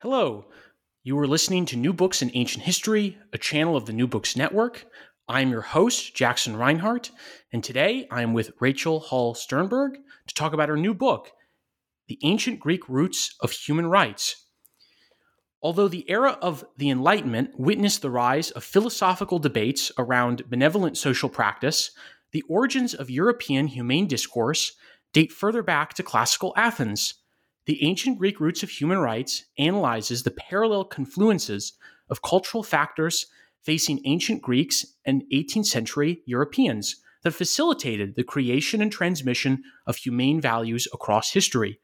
Hello. You are listening to New Books in Ancient History, a channel of the New Books Network. I'm your host, Jackson Reinhardt, and today I am with Rachel Hall Sternberg to talk about her new book, The Ancient Greek Roots of Human Rights. Although the era of the Enlightenment witnessed the rise of philosophical debates around benevolent social practice, the origins of European humane discourse date further back to classical Athens. The Ancient Greek Roots of Human Rights analyzes the parallel confluences of cultural factors facing ancient Greeks and 18th century Europeans that facilitated the creation and transmission of humane values across history.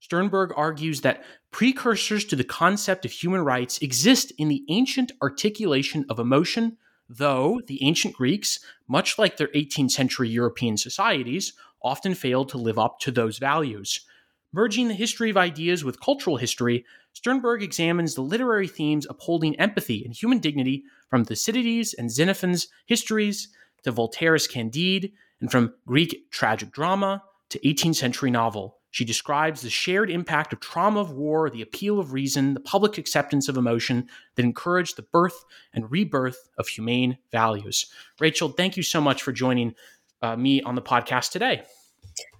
Sternberg argues that precursors to the concept of human rights exist in the ancient articulation of emotion, though the ancient Greeks, much like their 18th century European societies, often failed to live up to those values. Merging the history of ideas with cultural history, Sternberg examines the literary themes upholding empathy and human dignity from Thucydides and Xenophon's histories to Voltaire's Candide, and from Greek tragic drama to 18th century novel. She describes the shared impact of trauma of war, the appeal of reason, the public acceptance of emotion that encouraged the birth and rebirth of humane values. Rachel, thank you so much for joining uh, me on the podcast today.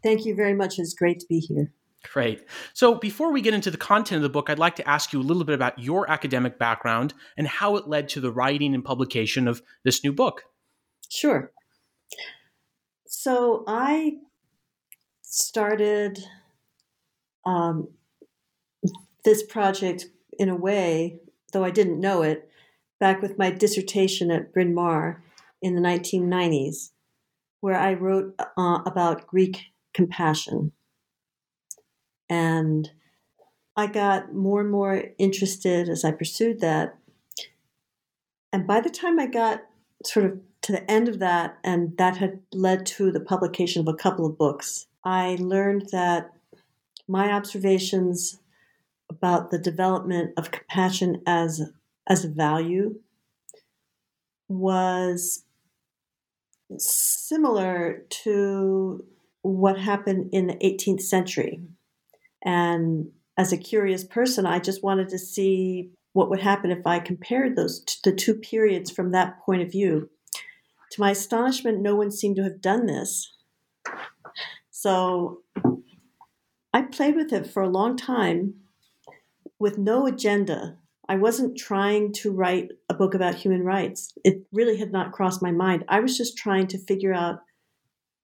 Thank you very much. It's great to be here. Great. So before we get into the content of the book, I'd like to ask you a little bit about your academic background and how it led to the writing and publication of this new book. Sure. So I started um, this project in a way, though I didn't know it, back with my dissertation at Bryn Mawr in the 1990s, where I wrote uh, about Greek compassion and I got more and more interested as I pursued that. And by the time I got sort of to the end of that, and that had led to the publication of a couple of books, I learned that my observations about the development of compassion as as a value was similar to what happened in the 18th century and as a curious person, I just wanted to see what would happen if I compared those t- the two periods from that point of view. To my astonishment, no one seemed to have done this. So I played with it for a long time with no agenda. I wasn't trying to write a book about human rights. It really had not crossed my mind. I was just trying to figure out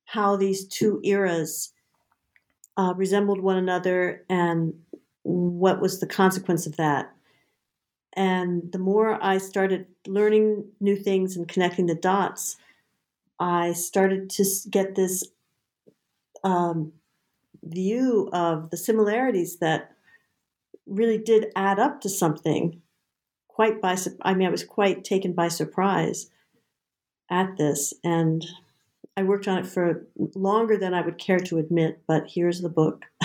how these two eras uh, resembled one another and what was the consequence of that. And the more I started learning new things and connecting the dots, I started to get this um, view of the similarities that really did add up to something. Quite by, I mean, I was quite taken by surprise at this, and I worked on it for longer than I would care to admit, but here's the book.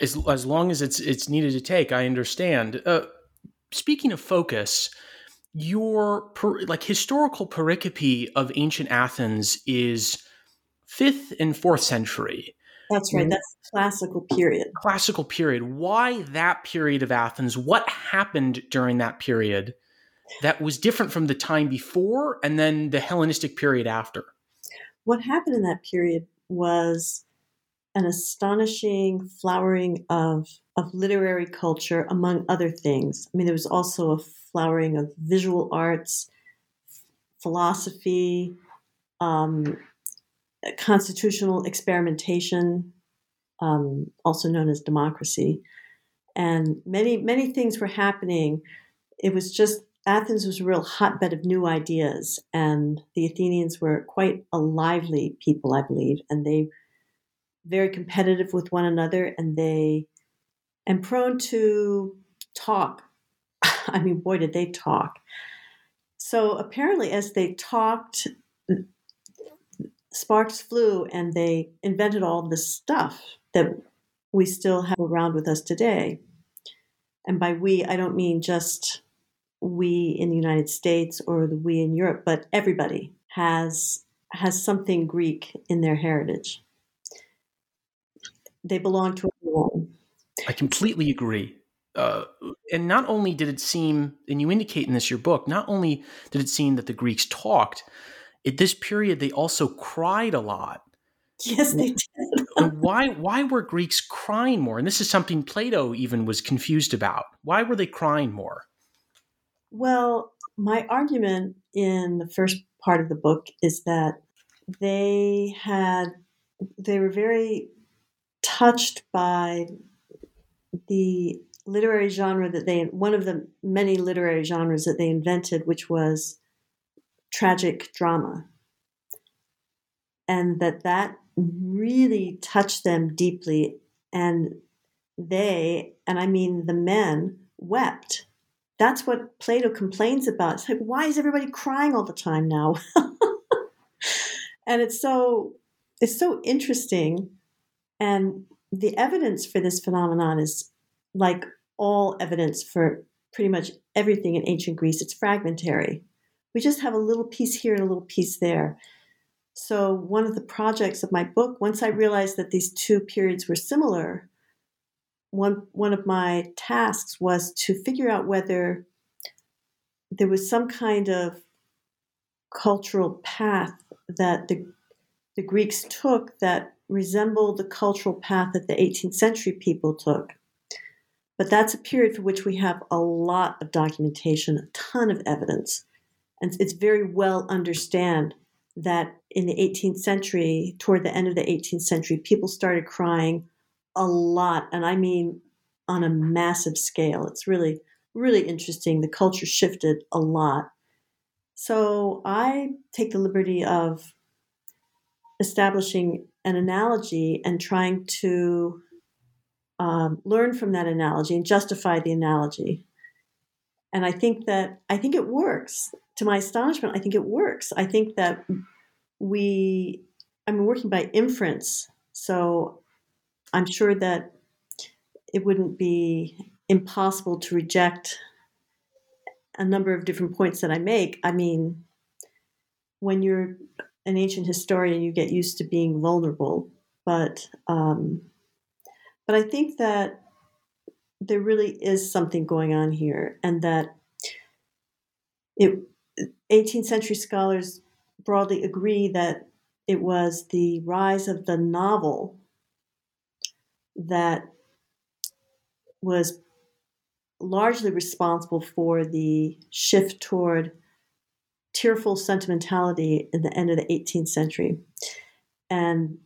as, as long as it's it's needed to take, I understand. Uh, speaking of focus, your per, like historical pericope of ancient Athens is fifth and fourth century. That's right. That's classical period. Classical period. Why that period of Athens? What happened during that period? That was different from the time before and then the Hellenistic period after? What happened in that period was an astonishing flowering of, of literary culture, among other things. I mean, there was also a flowering of visual arts, philosophy, um, constitutional experimentation, um, also known as democracy. And many, many things were happening. It was just Athens was a real hotbed of new ideas, and the Athenians were quite a lively people, I believe, and they very competitive with one another, and they and prone to talk. I mean, boy, did they talk. So apparently, as they talked, sparks flew and they invented all this stuff that we still have around with us today. And by we, I don't mean just we in the United States or the we in Europe, but everybody has has something Greek in their heritage. They belong to everyone. I completely agree. Uh, and not only did it seem, and you indicate in this your book, not only did it seem that the Greeks talked, at this period they also cried a lot. Yes, they did. why why were Greeks crying more? And this is something Plato even was confused about. Why were they crying more? Well, my argument in the first part of the book is that they had they were very touched by the literary genre that they one of the many literary genres that they invented which was tragic drama. And that that really touched them deeply. And they and i mean the men wept that's what plato complains about. It's like why is everybody crying all the time now? And it's so it's so interesting. And the evidence for this phenomenon is like all evidence for pretty much everything in ancient greece. It's fragmentary. We just have a little piece here and a little piece there. So one of the projects of my book once i realized that these two periods were similar one one of my tasks was to figure out whether there was some kind of cultural path that the, the Greeks took that resembled the cultural path that the 18th century people took. But that's a period for which we have a lot of documentation, a ton of evidence. And it's very well understand that in the 18th century, toward the end of the 18th century, people started crying a lot. And I mean on a massive scale. It's really, really interesting. The culture shifted a lot. So I take the liberty of establishing an analogy and trying to um, learn from that analogy and justify the analogy. And I think that I think it works. To my astonishment, I think it works. I think that we, I'm working by inference, so I'm sure that it wouldn't be impossible to reject a number of different points that I make. I mean, when you're an ancient historian, you get used to being vulnerable, but um, but I think that there really is something going on here, and that it 18th century scholars broadly agree that it was the rise of the novel that was largely responsible for the shift toward tearful sentimentality in the end of the 18th century, and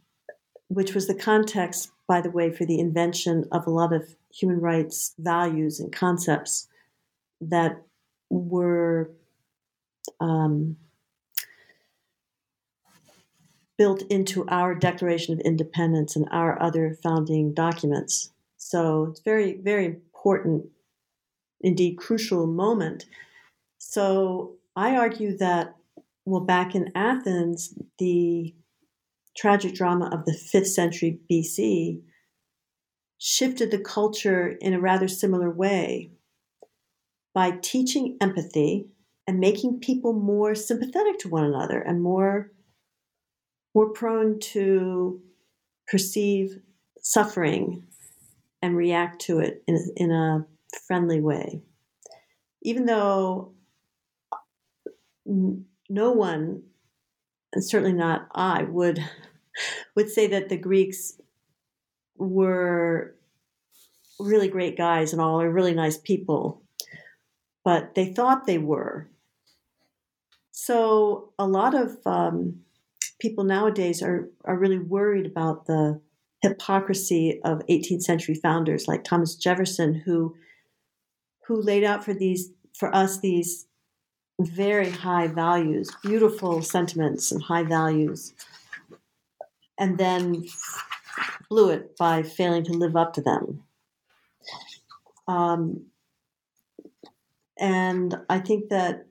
which was the context, by the way, for the invention of a lot of human rights values and concepts that were um, built into our Declaration of Independence and our other founding documents. So it's very, very important, indeed crucial moment. So I argue that, well, back in Athens, the tragic drama of the 5th century BC shifted the culture in a rather similar way by teaching empathy and making people more sympathetic to one another and more more prone to perceive suffering and react to it in, in a friendly way. Even though no one, and certainly not I, would would say that the Greeks were really great guys and all are really nice people, but they thought they were. So a lot of um, people nowadays are are really worried about the hypocrisy of 18th century founders like Thomas Jefferson, who who laid out for these for us these very high values, beautiful sentiments and high values, and then blew it by failing to live up to them. Um, and I think that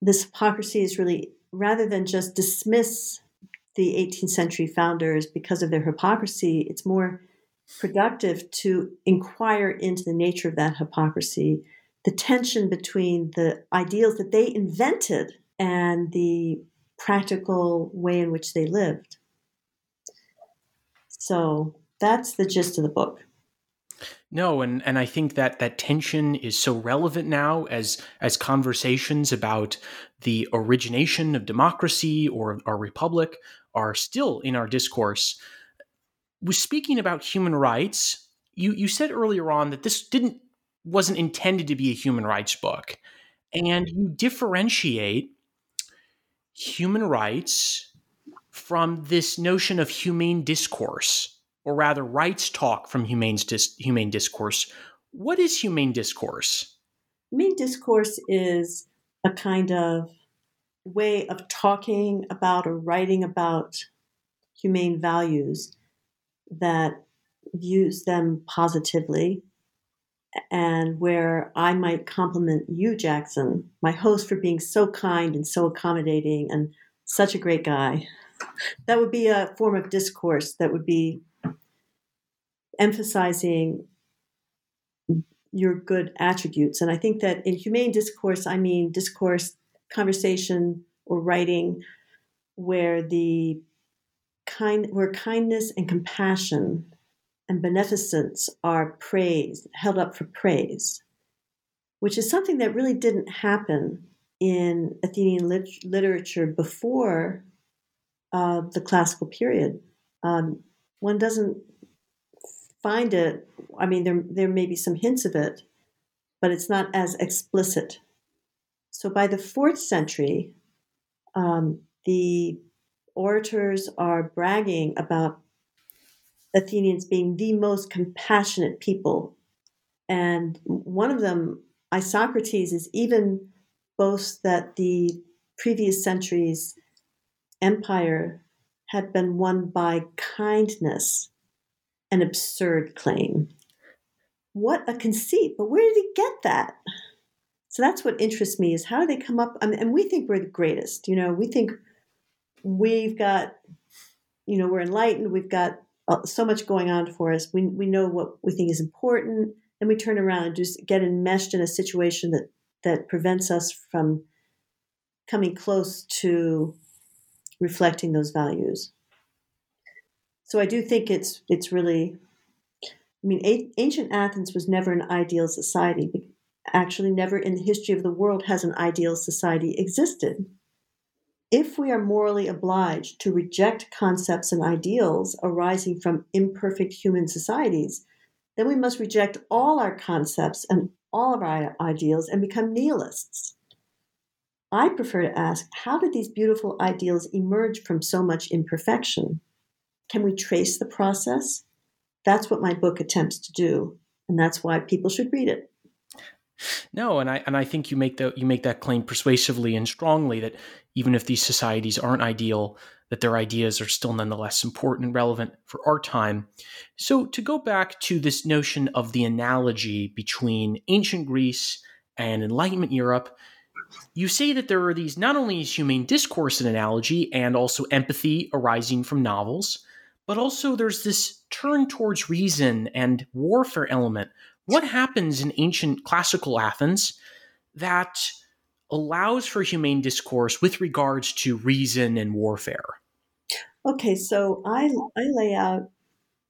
this hypocrisy is really, rather than just dismiss the 18th century founders because of their hypocrisy, it's more productive to inquire into the nature of that hypocrisy, the tension between the ideals that they invented and the practical way in which they lived. So that's the gist of the book. No, and, and I think that that tension is so relevant now as as conversations about the origination of democracy or our republic are still in our discourse. Was speaking about human rights, you you said earlier on that this didn't wasn't intended to be a human rights book, and you differentiate human rights from this notion of humane discourse or rather rights talk from humane, dis- humane discourse. What is humane discourse? Humane discourse is a kind of way of talking about or writing about humane values that views them positively and where I might compliment you, Jackson, my host, for being so kind and so accommodating and such a great guy. That would be a form of discourse that would be emphasizing your good attributes. And I think that in humane discourse, I mean discourse, conversation, or writing where the kind where kindness and compassion and beneficence are praised, held up for praise, which is something that really didn't happen in Athenian lit- literature before uh, the classical period. Um, one doesn't find it. I mean, there there may be some hints of it, but it's not as explicit. So by the fourth century, um, the orators are bragging about Athenians being the most compassionate people, and one of them, Isocrates, is even boasts that the previous century's empire had been won by kindness an absurd claim. What a conceit, but where did he get that? So that's what interests me is how do they come up? I mean, and we think we're the greatest. You know, we think we've got, you know, we're enlightened. We've got uh, so much going on for us. We we know what we think is important, and we turn around and just get enmeshed in a situation that that prevents us from coming close to reflecting those values so I do think it's it's really. I mean, a- ancient Athens was never an ideal society. Actually, never in the history of the world has an ideal society existed. If we are morally obliged to reject concepts and ideals arising from imperfect human societies, then we must reject all our concepts and all of our ideals and become nihilists. I prefer to ask how did these beautiful ideals emerge from so much imperfection? Can we trace the process? That's what my book attempts to do, and that's why people should read it. No, and I and I think you make that you make that claim persuasively and strongly that even if these societies aren't ideal, that their ideas are still nonetheless important and relevant for our time. So to go back to this notion of the analogy between ancient Greece and Enlightenment Europe, you say that there are these not only is humane discourse an analogy and also empathy arising from novels, but also there's this turn towards reason and warfare element. What happens in ancient classical Athens that allows for humane discourse with regards to reason and warfare? Okay, so I, I lay out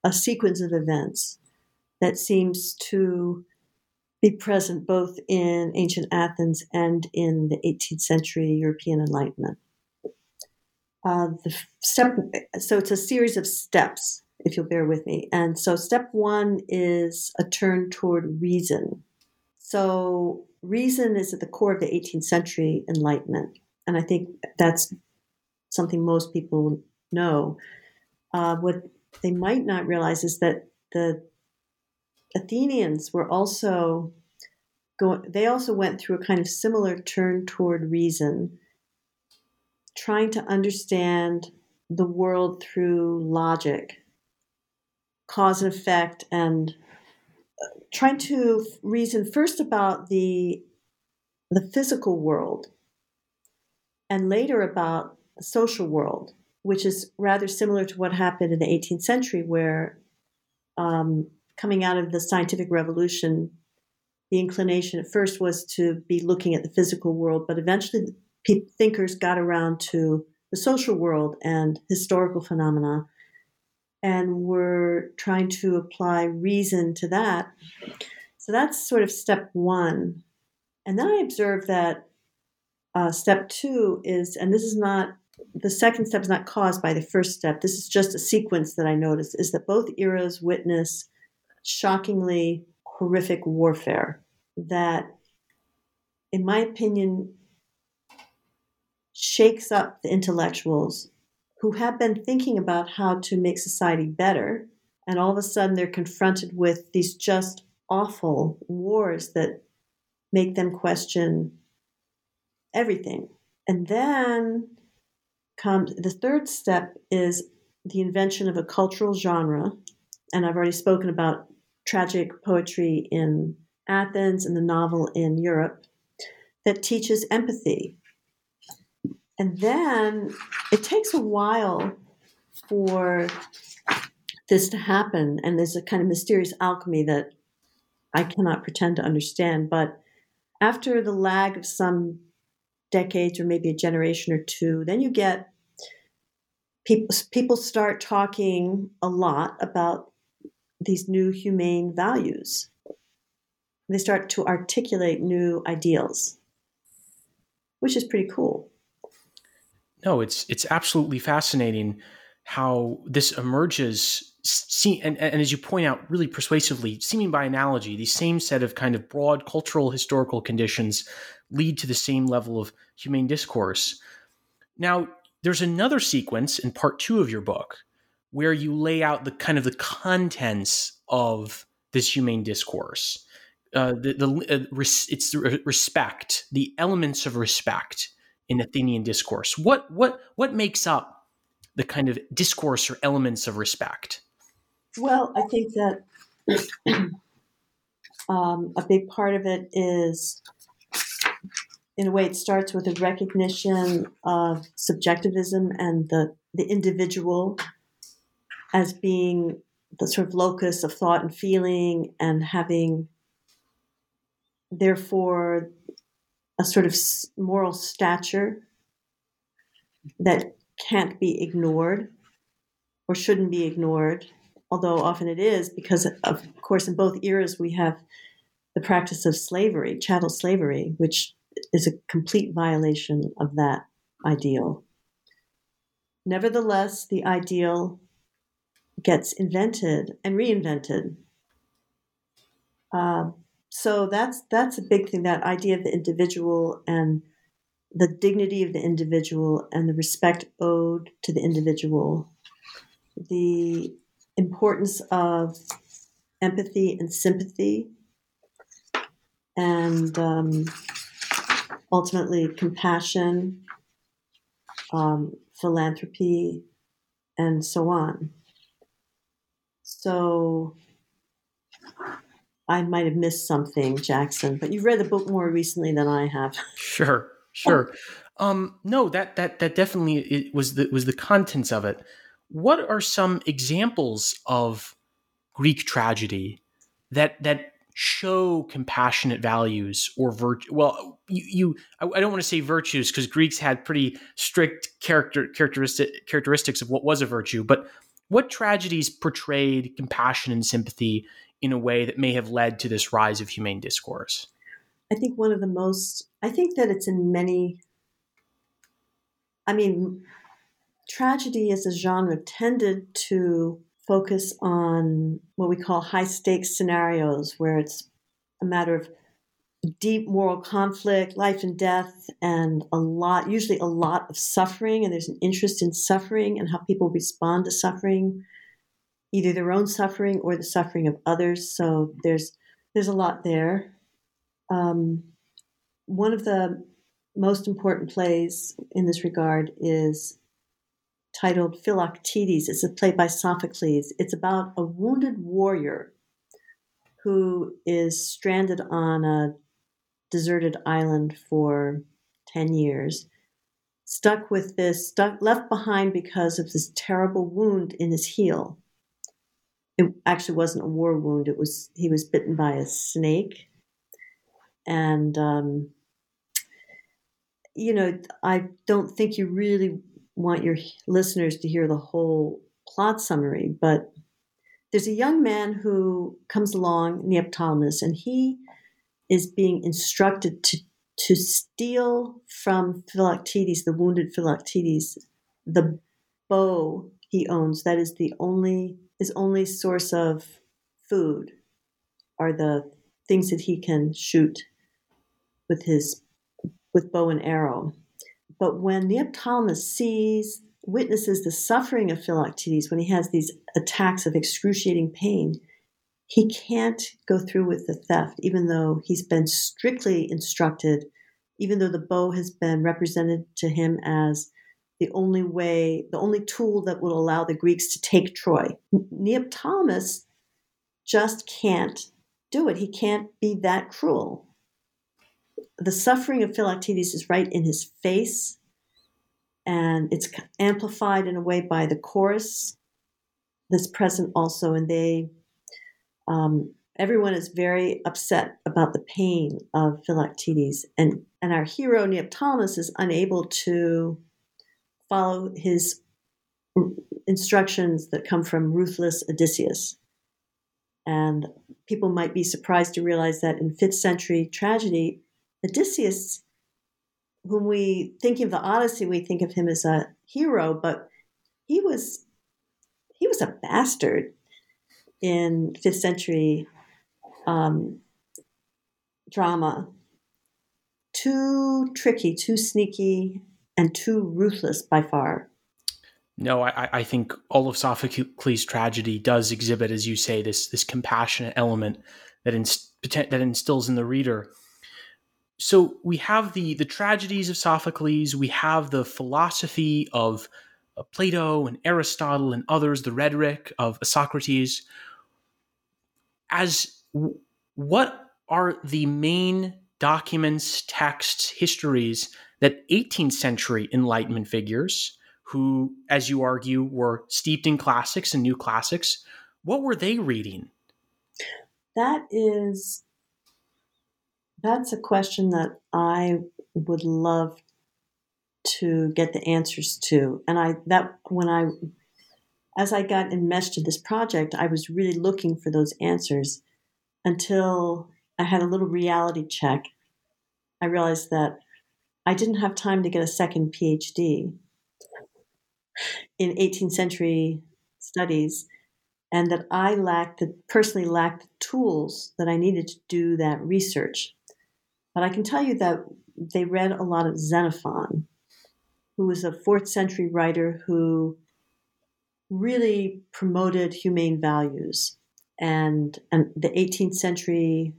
a sequence of events that seems to be present both in ancient Athens and in the 18th century European Enlightenment uh, the step so it's a series of steps if you'll bear with me. And so step one is a turn toward reason. So reason is at the core of the 18th century enlightenment. And i think that's something most people know. Uh, what they might not realize is that the athenians were also going they also went through a kind of similar turn toward reason trying to understand the world through logic, cause and effect, and trying to reason first about the the physical world and later about the social world, which is rather similar to what happened in the 18th century, where um, coming out of the scientific revolution, the inclination at first was to be looking at the physical world, but eventually thinkers got around to the social world and historical phenomena and were trying to apply reason to that. So that's sort of step one. And then I observed that uh, step two is, and this is not, the second step is not caused by the first step. This is just a sequence that I noticed is that both eras witness shockingly horrific warfare that, in my opinion, shakes up the intellectuals who have been thinking about how to make society better. And all of a sudden, they're confronted with these just awful wars that make them question everything. And then comes the third step is the invention of a cultural genre. And I've already spoken about tragic poetry in Athens and the novel in Europe that teaches empathy. And then it takes a while for this to happen. And there's a kind of mysterious alchemy that I cannot pretend to understand. But after the lag of some decades or maybe a generation or two, then you get people people start talking a lot about these new humane values. They start to articulate new ideals, which is pretty cool. No, it's it's absolutely fascinating how this emerges See, and, and, as you point out really persuasively, seeming by analogy, these same set of kind of broad cultural historical conditions lead to the same level of humane discourse. Now, there's another sequence in part two of your book where you lay out the kind of the contents of this humane discourse. Uh, the, the uh, res, it's the respect, the elements of respect in Athenian discourse. What what what makes up the kind of discourse or elements of respect? Well, I think that um, a big part of it is, in a way, it starts with a recognition of subjectivism and the, the individual as being the sort of locus of thought and feeling and having, therefore, a sort of moral stature that can't be ignored or shouldn't be ignored although often it is, because of course in both eras we have the practice of slavery, chattel slavery, which is a complete violation of that ideal. Nevertheless, the ideal gets invented and reinvented. Uh, so that's that's a big thing. That idea of the individual and the dignity of the individual and the respect owed to the individual, the importance of empathy and sympathy, and um, ultimately compassion, um, philanthropy, and so on. So I might have missed something, Jackson, but you've read the book more recently than I have. Sure, sure. Um, no, that that that definitely it was the was the contents of it what are some examples of Greek tragedy that that show compassionate values or virtue? Well, you, you I don't want to say virtues because Greeks had pretty strict character characteristic characteristics of what was a virtue, but what tragedies portrayed compassion and sympathy in a way that may have led to this rise of humane discourse? I think one of the most, I think that it's in many, I mean, tragedy as a genre tended to focus on what we call high stakes scenarios, where it's a matter of deep moral conflict, life and death, and a lot, usually a lot of suffering. And there's an interest in suffering and how people respond to suffering, either their own suffering or the suffering of others. So there's there's a lot there. Um, one of the most important plays in this regard is titled Philoctetes. It's a play by Sophocles. It's about a wounded warrior who is stranded on a deserted island for 10 years, stuck with this, stuck, left behind because of this terrible wound in his heel. It actually wasn't a war wound. It was he was bitten by a snake, and um, you know I don't think you really want your listeners to hear the whole plot summary, but there's a young man who comes along, Neoptolemus, and he is being instructed to, to steal from Philoctetes, the wounded Philoctetes, the bow he owns. That is the only his only source of food are the things that he can shoot with his with bow and arrow. But when Neoptolemus sees witnesses the suffering of Philoctetes when he has these attacks of excruciating pain, he can't go through with the theft, even though he's been strictly instructed, even though the bow has been represented to him as the only way, the only tool that will allow the Greeks to take Troy. Neoptolemus just can't do it. He can't be that cruel. The suffering of Philoctetes is right in his face and it's amplified in a way by the chorus that's present also and they um, everyone is very upset about the pain of philoctetes and and our hero neoptolemus is unable to follow his instructions that come from ruthless odysseus and people might be surprised to realize that in fifth century tragedy odysseus when we think of the Odyssey, we think of him as a hero, but he was he was a bastard in fifth century um, drama. Too tricky, too sneaky, and too ruthless by far. No, I, I think all of Sophocles' tragedy does exhibit, as you say, this this compassionate element that inst- that instills in the reader so we have the the tragedies of Sophocles, we have the philosophy of uh, Plato and Aristotle and others, the rhetoric of Socrates. As what are the main documents, texts, histories that 18th century Enlightenment figures, who, as you argue, were steeped in classics and new classics, what were they reading? That is that's a question that I would love to get the answers to. And I that when I as I got enmeshed in this project, I was really looking for those answers until I had a little reality check. I realized that I didn't have time to get a second PhD in 18th century studies and that I lacked the personally lacked the tools that I needed to do that research. But I can tell you that they read a lot of Xenophon, who was a fourth century writer who really promoted humane values. And, and the 18th century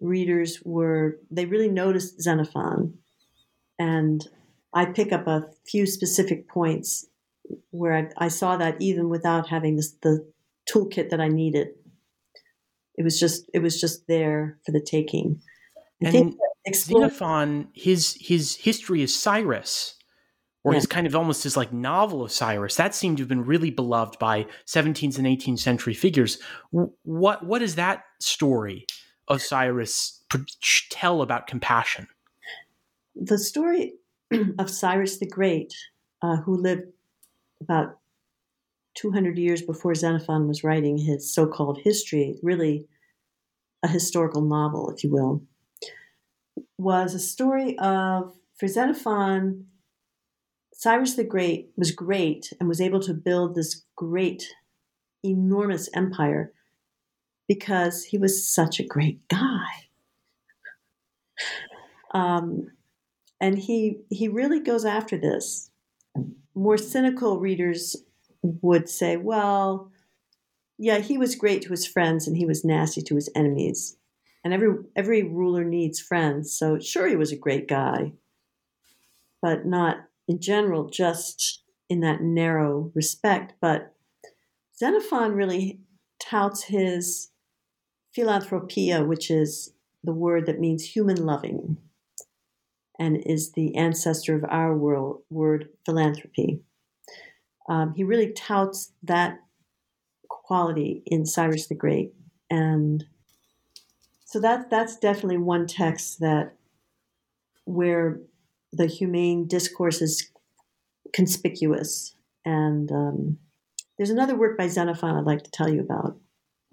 readers were, they really noticed Xenophon. And I pick up a few specific points where I, I saw that even without having this, the toolkit that I needed. It was just it was just there for the taking I and Xenophon, his his history is Cyrus, or yeah. his kind of almost his like novel of Cyrus. That seemed to have been really beloved by 17th and 18th century figures. What what is that story of Cyrus tell about compassion? The story of Cyrus the Great, uh, who lived about 200 years before Xenophon was writing his so-called history, really a historical novel, if you will was a story of for Xenophon, Cyrus the Great was great and was able to build this great, enormous empire because he was such a great guy. Um, and he he really goes after this. More cynical readers would say, well, yeah, he was great to his friends and he was nasty to his enemies and every every ruler needs friends. So sure, he was a great guy, but not in general, just in that narrow respect. But Xenophon really touts his philanthropia, which is the word that means human loving and is the ancestor of our world, word philanthropy. Um, he really touts that quality in Cyrus the Great. And so that, that's definitely one text that where the humane discourse is conspicuous. And um, there's another work by Xenophon I'd like to tell you about.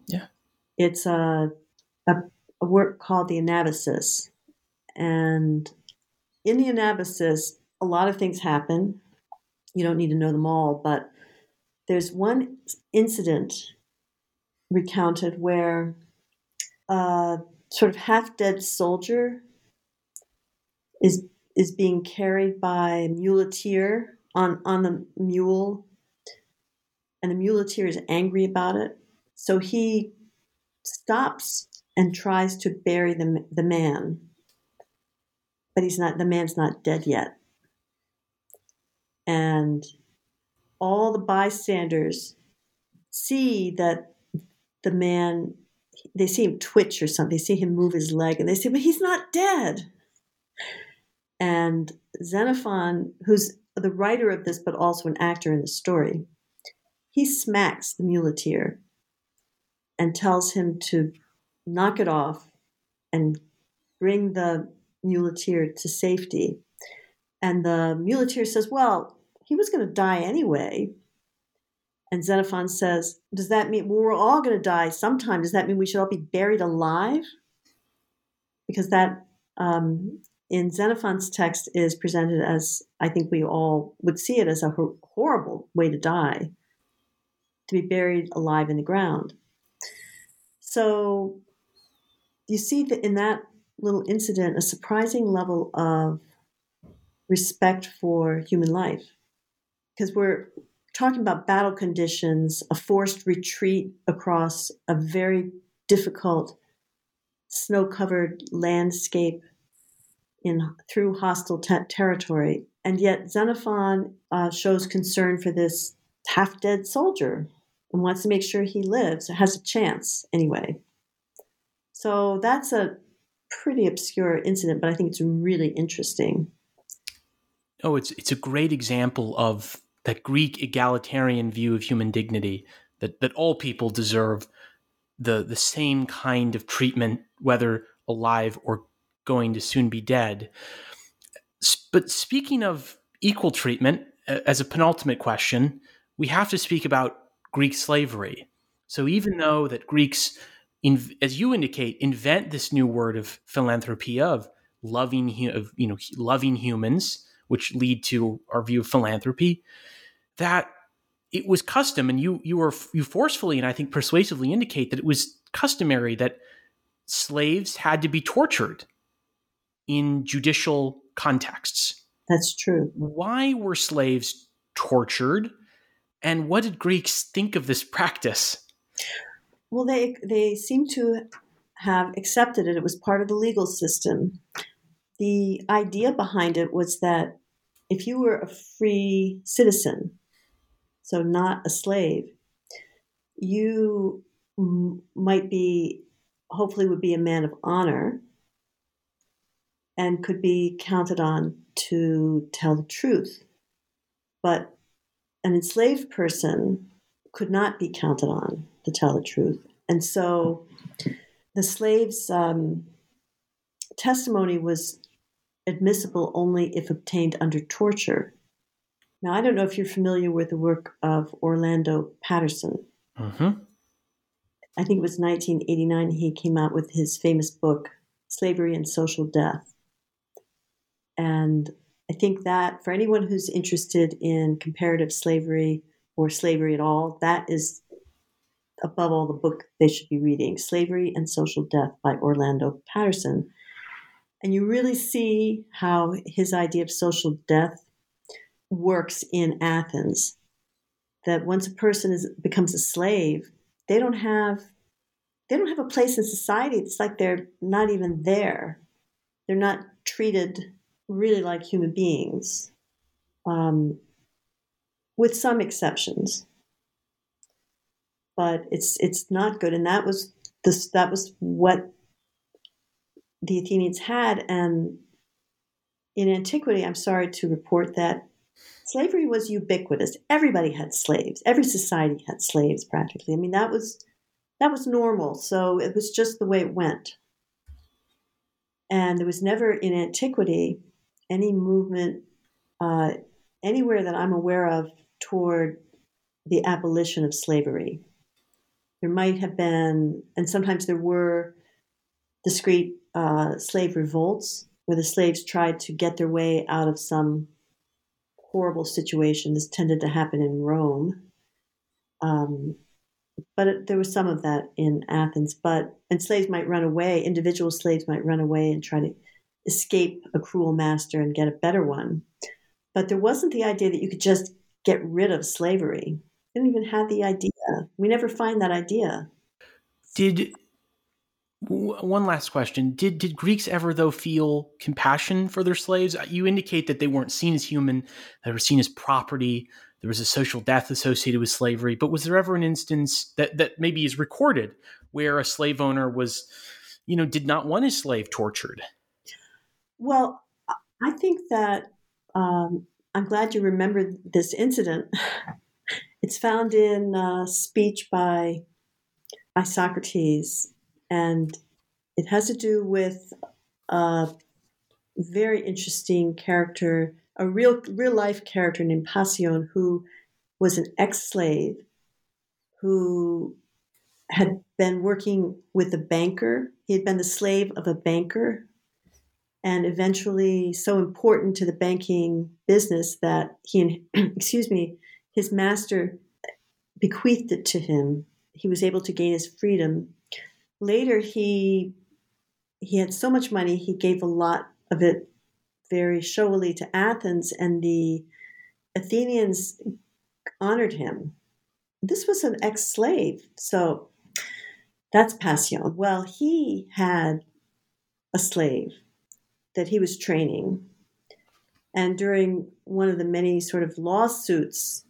Yeah. It's a, a, a work called The Anabasis. And in the Anabasis, a lot of things happen. You don't need to know them all, but there's one incident recounted where a sort of half dead soldier is is being carried by a muleteer on, on the mule, and the muleteer is angry about it. So he stops and tries to bury the, the man, but he's not. The man's not dead yet, and all the bystanders see that the man. They see him twitch or something. They see him move his leg, and they say, "But he's not dead." And Xenophon, who's the writer of this, but also an actor in the story, he smacks the muleteer and tells him to knock it off and bring the muleteer to safety. And the muleteer says, Well, he was going to die anyway. And Xenophon says, Does that mean well, we're all going to die sometime? Does that mean we should all be buried alive? Because that um, in Xenophon's text is presented as I think we all would see it as a horrible way to die, to be buried alive in the ground. So you see that in that little incident a surprising level of respect for human life because we're talking about battle conditions, a forced retreat across a very difficult snow covered landscape in through hostile te- territory, and yet Xenophon uh, shows concern for this half dead soldier and wants to make sure he lives, has a chance anyway. So that's a pretty obscure incident, but I think it's really interesting. Oh, it's it's a great example of that Greek egalitarian view of human dignity that that all people deserve the the same kind of treatment, whether alive or going to soon be dead. But speaking of equal treatment, as a penultimate question, we have to speak about Greek slavery. So even though that Greeks, as you indicate, invent this new word of philanthropy of loving, of you know, loving humans, which lead to our view of philanthropy, that it was custom, and you you were you forcefully and I think persuasively indicate that it was customary that slaves had to be tortured in judicial contexts. That's true. Why were slaves tortured? And what did Greeks think of this practice? Well, they, they seem to have accepted it. It was part of the legal system. The idea behind it was that if you were a free citizen, so not a slave, you m- might be, hopefully, would be a man of honor and could be counted on to tell the truth. But an enslaved person could not be counted on to tell the truth. And so the slave's um, testimony was admissible only if obtained under torture. Now, I don't know if you're familiar with the work of Orlando Patterson. Mm-hmm. I think it was 1989 he came out with his famous book, Slavery and Social Death. And I think that for anyone who's interested in comparative slavery or slavery at all, that is above all the book they should be reading Slavery and Social Death by Orlando Patterson. And you really see how his idea of social death works in Athens. That once a person is, becomes a slave, they don't have they don't have a place in society. It's like they're not even there. They're not treated really like human beings, um, with some exceptions. But it's it's not good, and that was this that was what the Athenians had, and in antiquity, I'm sorry to report that slavery was ubiquitous. Everybody had slaves. Every society had slaves practically. I mean, that was that was normal. So it was just the way it went. And there was never in antiquity any movement uh, anywhere that I'm aware of toward the abolition of slavery. There might have been, and sometimes there were discrete uh, slave revolts where the slaves tried to get their way out of some horrible situation. This tended to happen in Rome. Um, but it, there was some of that in Athens. But and slaves might run away. Individual slaves might run away and try to escape a cruel master and get a better one. But there wasn't the idea that you could just get rid of slavery. Didn't even have the idea. We never find that idea. Did one last question. Did did greeks ever though feel compassion for their slaves? You indicate that they weren't seen as human they were seen as property there was a social death associated with slavery. But was there ever an instance that that maybe is recorded where a slave owner was you know did not want his slave tortured? Well i think that um, i'm glad you remembered this incident it's found in a speech by by socrates and it has to do with a very interesting character, a real real life character named Pasion, who was an ex slave who had been working with a banker. He had been the slave of a banker, and eventually so important to the banking business that he, excuse me, his master bequeathed it to him. He was able to gain his freedom later he he had so much money he gave a lot of it very showily to Athens and the Athenians honored him. This was an ex-slave, so that's Pasion. Well, he had a slave that he was training. And during one of the many sort of lawsuits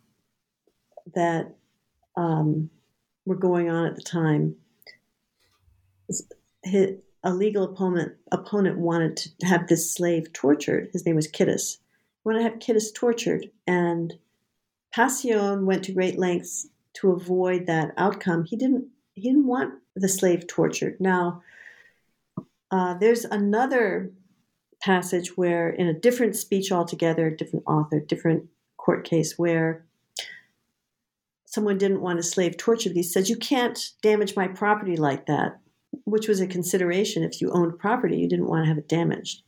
that um, were going on at the time, his, a legal opponent opponent wanted to have this slave tortured. His name was Kittos. He wanted to have Kittos tortured, and Pasion went to great lengths to avoid that outcome. He didn't. He didn't want the slave tortured. Now, uh, there's another passage where, in a different speech altogether, different author, different court case, where someone didn't want a slave tortured. He said, "You can't damage my property like that." which was a consideration if you owned property, you didn't want to have it damaged.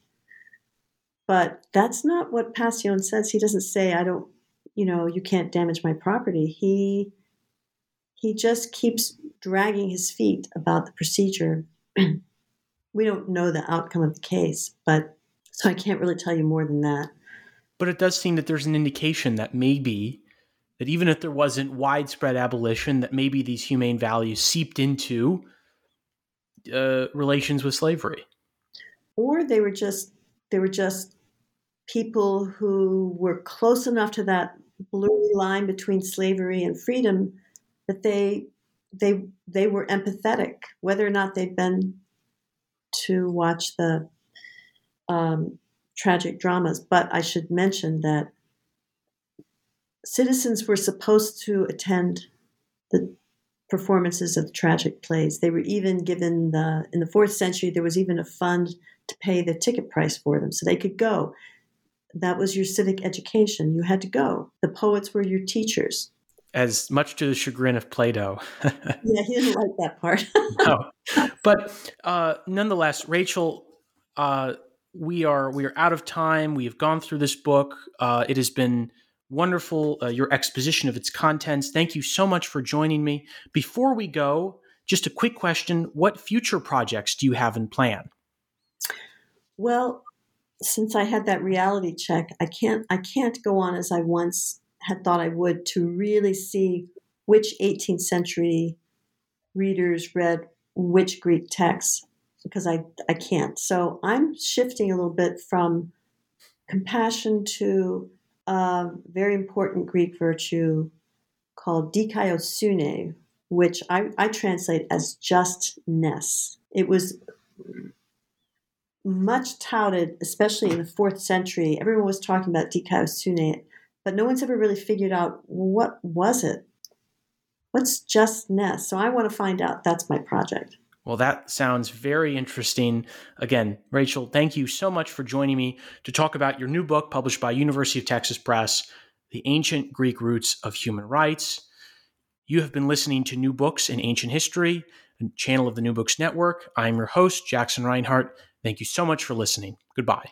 But that's not what Pasion says. He doesn't say, I don't, you know, you can't damage my property. He he just keeps dragging his feet about the procedure. we don't know the outcome of the case, but so I can't really tell you more than that. But it does seem that there's an indication that maybe that even if there wasn't widespread abolition, that maybe these humane values seeped into uh, relations with slavery, or they were just they were just people who were close enough to that blurry line between slavery and freedom that they they they were empathetic, whether or not they'd been to watch the um, tragic dramas. But I should mention that citizens were supposed to attend the performances of the tragic plays. They were even given the in the fourth century there was even a fund to pay the ticket price for them so they could go. That was your civic education. You had to go. The poets were your teachers. As much to the chagrin of Plato. yeah, he didn't like that part. no. But uh, nonetheless, Rachel, uh, we are we are out of time. We have gone through this book. Uh, it has been wonderful, uh, your exposition of its contents. Thank you so much for joining me. Before we go, just a quick question What future projects do you have in plan? Well, since I had that reality check, I can't I can't go on as I once had thought I would to really see which 18th century readers read which Greek texts because I I can't. So I'm shifting a little bit from compassion to a very important Greek virtue called dikaiosune, which I, I translate as justness. It was much touted, especially in the fourth century. Everyone was talking about dikaiosune, but no one's ever really figured out what was it. What's justness? So I want to find out. That's my project. Well, that sounds very interesting. Again, Rachel, thank you so much for joining me to talk about your new book published by University of Texas Press, The Ancient Greek Roots of Human Rights. You have been listening to New Books in Ancient History, a channel of the New Books Network. I am your host, Jackson Reinhart. Thank you so much for listening. Goodbye.